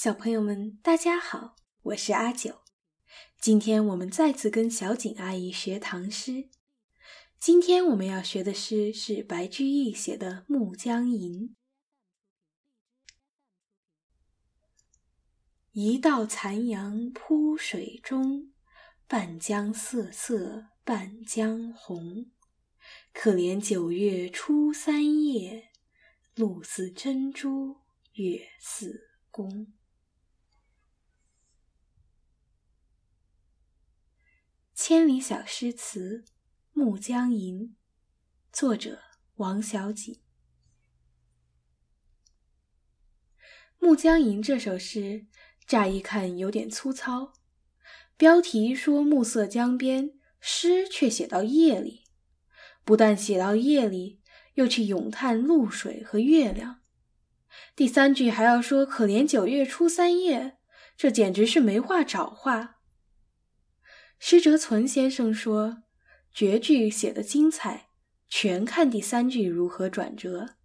小朋友们，大家好，我是阿九。今天我们再次跟小景阿姨学唐诗。今天我们要学的诗是白居易写的《暮江吟》。一道残阳铺水中，半江瑟瑟半江红。可怜九月初三夜，露似真珠月似弓。千里小诗词《暮江吟》，作者王小锦。《暮江吟》这首诗，乍一看有点粗糙。标题说“暮色江边”，诗却写到夜里。不但写到夜里，又去咏叹露水和月亮。第三句还要说“可怜九月初三夜”，这简直是没话找话。施哲存先生说：“绝句写得精彩，全看第三句如何转折，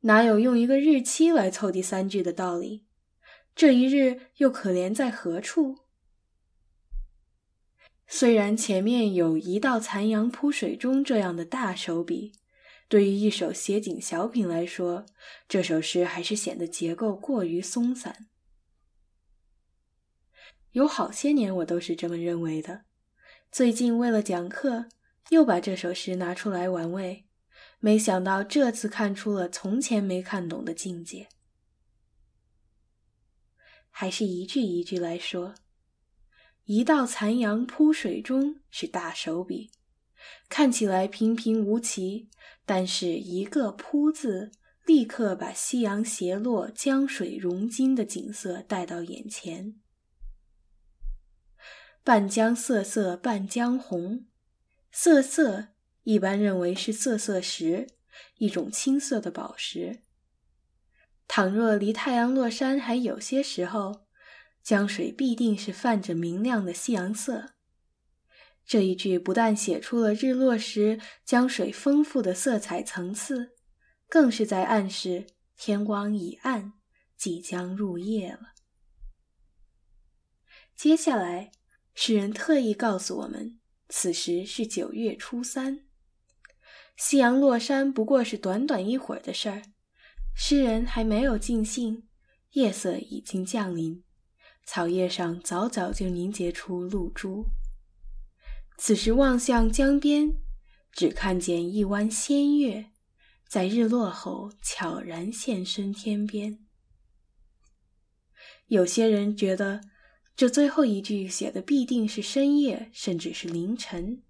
哪有用一个日期来凑第三句的道理？这一日又可怜在何处？”虽然前面有一道残阳铺水中这样的大手笔，对于一首写景小品来说，这首诗还是显得结构过于松散。有好些年，我都是这么认为的。最近为了讲课，又把这首诗拿出来玩味，没想到这次看出了从前没看懂的境界。还是一句一句来说：“一道残阳铺水中”是大手笔，看起来平平无奇，但是一个“铺”字，立刻把夕阳斜落、江水融金的景色带到眼前。半江瑟瑟半江红，瑟瑟一般认为是瑟瑟石，一种青色的宝石。倘若离太阳落山还有些时候，江水必定是泛着明亮的夕阳色。这一句不但写出了日落时江水丰富的色彩层次，更是在暗示天光已暗，即将入夜了。接下来。诗人特意告诉我们，此时是九月初三，夕阳落山不过是短短一会儿的事儿。诗人还没有尽兴，夜色已经降临，草叶上早早就凝结出露珠。此时望向江边，只看见一弯仙月，在日落后悄然现身天边。有些人觉得。这最后一句写的必定是深夜，甚至是凌晨。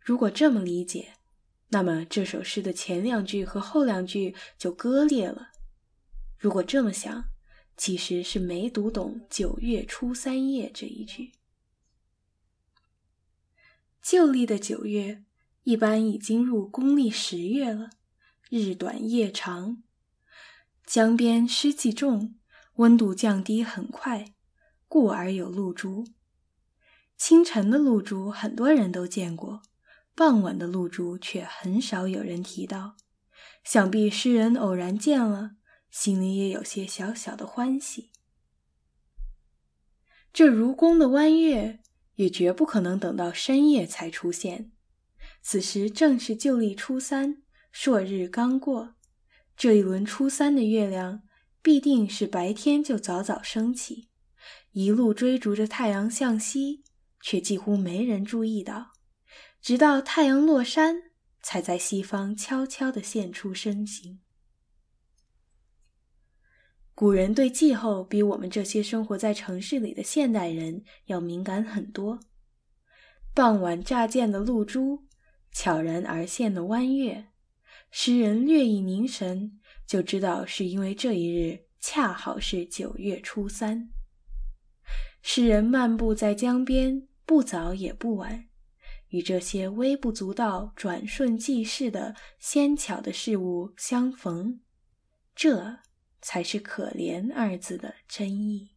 如果这么理解，那么这首诗的前两句和后两句就割裂了。如果这么想，其实是没读懂“九月初三夜”这一句。旧历的九月，一般已经入公历十月了，日短夜长，江边湿气重，温度降低很快。故而有露珠。清晨的露珠很多人都见过，傍晚的露珠却很少有人提到。想必诗人偶然见了，心里也有些小小的欢喜。这如宫的弯月，也绝不可能等到深夜才出现。此时正是旧历初三，朔日刚过，这一轮初三的月亮，必定是白天就早早升起。一路追逐着太阳向西，却几乎没人注意到，直到太阳落山，才在西方悄悄地现出身形。古人对气候比我们这些生活在城市里的现代人要敏感很多。傍晚乍见的露珠，悄然而现的弯月，诗人略一凝神，就知道是因为这一日恰好是九月初三。诗人漫步在江边，不早也不晚，与这些微不足道、转瞬即逝的纤巧的事物相逢，这才是“可怜”二字的真意。